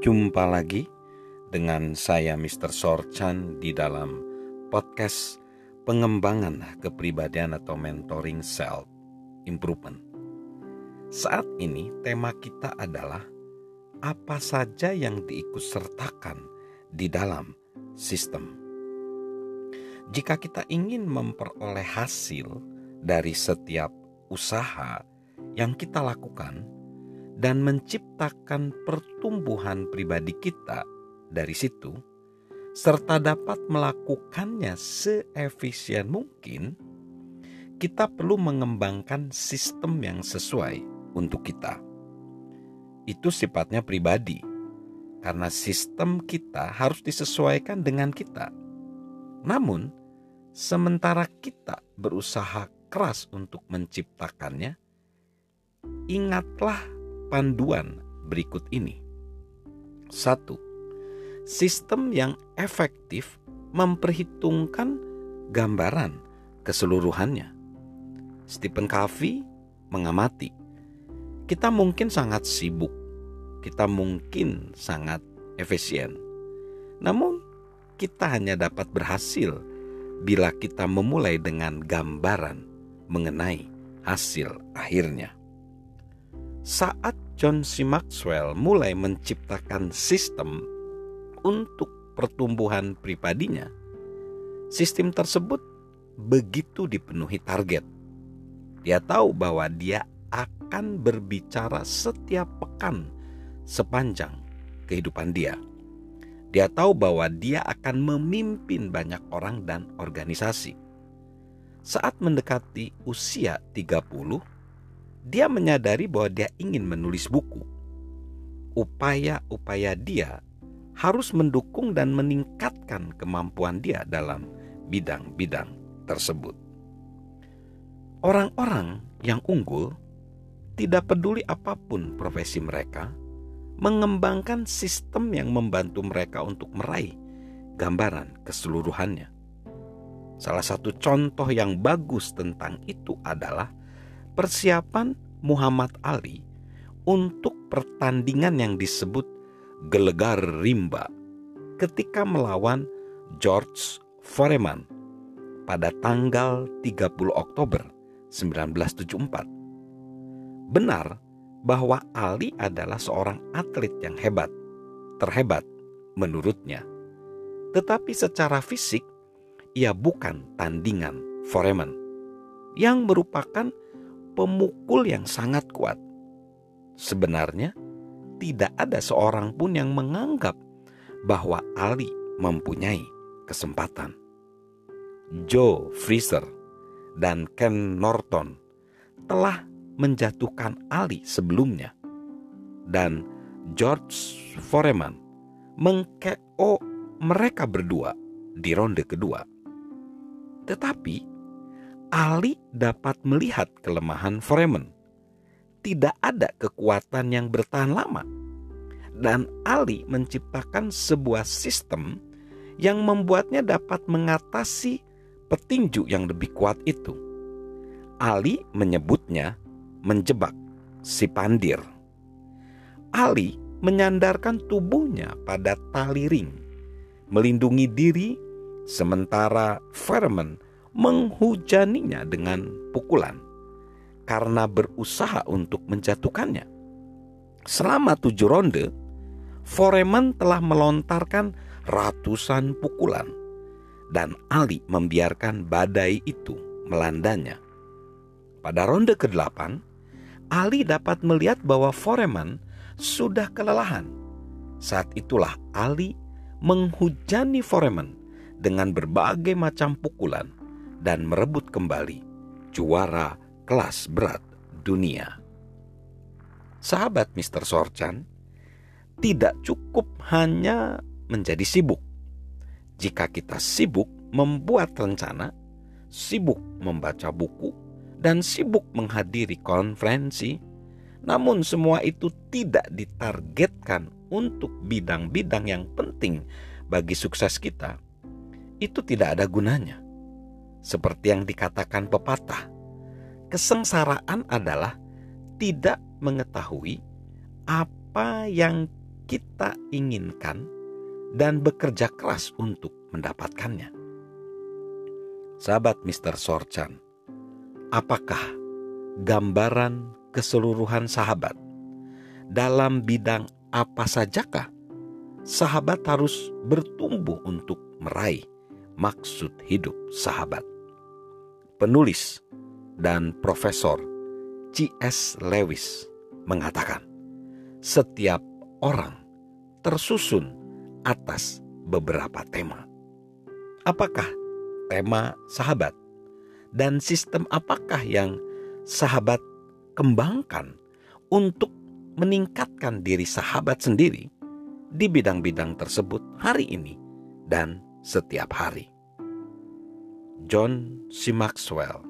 Jumpa lagi dengan saya Mr. Sorchan di dalam podcast pengembangan kepribadian atau mentoring self improvement. Saat ini tema kita adalah apa saja yang diikutsertakan di dalam sistem. Jika kita ingin memperoleh hasil dari setiap usaha yang kita lakukan, dan menciptakan pertumbuhan pribadi kita dari situ, serta dapat melakukannya seefisien mungkin, kita perlu mengembangkan sistem yang sesuai untuk kita. Itu sifatnya pribadi, karena sistem kita harus disesuaikan dengan kita. Namun, sementara kita berusaha keras untuk menciptakannya, ingatlah panduan berikut ini. Satu, sistem yang efektif memperhitungkan gambaran keseluruhannya. Stephen Covey mengamati, kita mungkin sangat sibuk, kita mungkin sangat efisien. Namun, kita hanya dapat berhasil bila kita memulai dengan gambaran mengenai hasil akhirnya. Saat John C. Maxwell mulai menciptakan sistem untuk pertumbuhan pribadinya, sistem tersebut begitu dipenuhi target. Dia tahu bahwa dia akan berbicara setiap pekan sepanjang kehidupan dia. Dia tahu bahwa dia akan memimpin banyak orang dan organisasi. Saat mendekati usia 30, dia menyadari bahwa dia ingin menulis buku. Upaya-upaya dia harus mendukung dan meningkatkan kemampuan dia dalam bidang-bidang tersebut. Orang-orang yang unggul tidak peduli apa pun profesi mereka, mengembangkan sistem yang membantu mereka untuk meraih gambaran keseluruhannya. Salah satu contoh yang bagus tentang itu adalah persiapan Muhammad Ali untuk pertandingan yang disebut Gelegar Rimba ketika melawan George Foreman pada tanggal 30 Oktober 1974. Benar bahwa Ali adalah seorang atlet yang hebat, terhebat menurutnya. Tetapi secara fisik ia bukan tandingan Foreman yang merupakan pemukul yang sangat kuat. Sebenarnya, tidak ada seorang pun yang menganggap bahwa Ali mempunyai kesempatan. Joe Fraser dan Ken Norton telah menjatuhkan Ali sebelumnya. Dan George Foreman mengko mereka berdua di ronde kedua. Tetapi Ali dapat melihat kelemahan Foreman. Tidak ada kekuatan yang bertahan lama. Dan Ali menciptakan sebuah sistem yang membuatnya dapat mengatasi petinju yang lebih kuat itu. Ali menyebutnya menjebak si pandir. Ali menyandarkan tubuhnya pada tali ring, melindungi diri, sementara Foreman menghujaninya dengan pukulan karena berusaha untuk menjatuhkannya. Selama tujuh ronde, Foreman telah melontarkan ratusan pukulan dan Ali membiarkan badai itu melandanya. Pada ronde ke-8, Ali dapat melihat bahwa Foreman sudah kelelahan. Saat itulah Ali menghujani Foreman dengan berbagai macam pukulan dan merebut kembali juara kelas berat dunia. Sahabat Mr. Sorchan, tidak cukup hanya menjadi sibuk. Jika kita sibuk membuat rencana, sibuk membaca buku, dan sibuk menghadiri konferensi, namun semua itu tidak ditargetkan untuk bidang-bidang yang penting bagi sukses kita, itu tidak ada gunanya. Seperti yang dikatakan pepatah, kesengsaraan adalah tidak mengetahui apa yang kita inginkan dan bekerja keras untuk mendapatkannya. Sahabat Mr. Sorchan, apakah gambaran keseluruhan sahabat dalam bidang apa sajakah sahabat harus bertumbuh untuk meraih maksud hidup sahabat? Penulis dan Profesor C.S. Lewis mengatakan, setiap orang tersusun atas beberapa tema. Apakah tema sahabat? Dan sistem apakah yang sahabat kembangkan untuk meningkatkan diri sahabat sendiri di bidang-bidang tersebut hari ini dan setiap hari? John C. Maxwell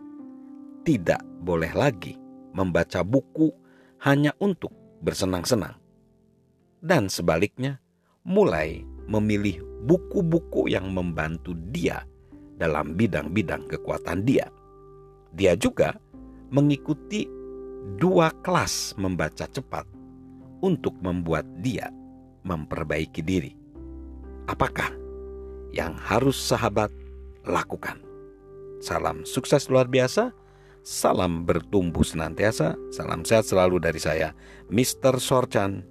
tidak boleh lagi membaca buku hanya untuk bersenang-senang. Dan sebaliknya, mulai memilih buku-buku yang membantu dia dalam bidang-bidang kekuatan dia. Dia juga mengikuti dua kelas membaca cepat untuk membuat dia memperbaiki diri. Apakah yang harus sahabat lakukan? Salam sukses luar biasa Salam bertumbuh senantiasa, salam sehat selalu dari saya, Mr. Sorchan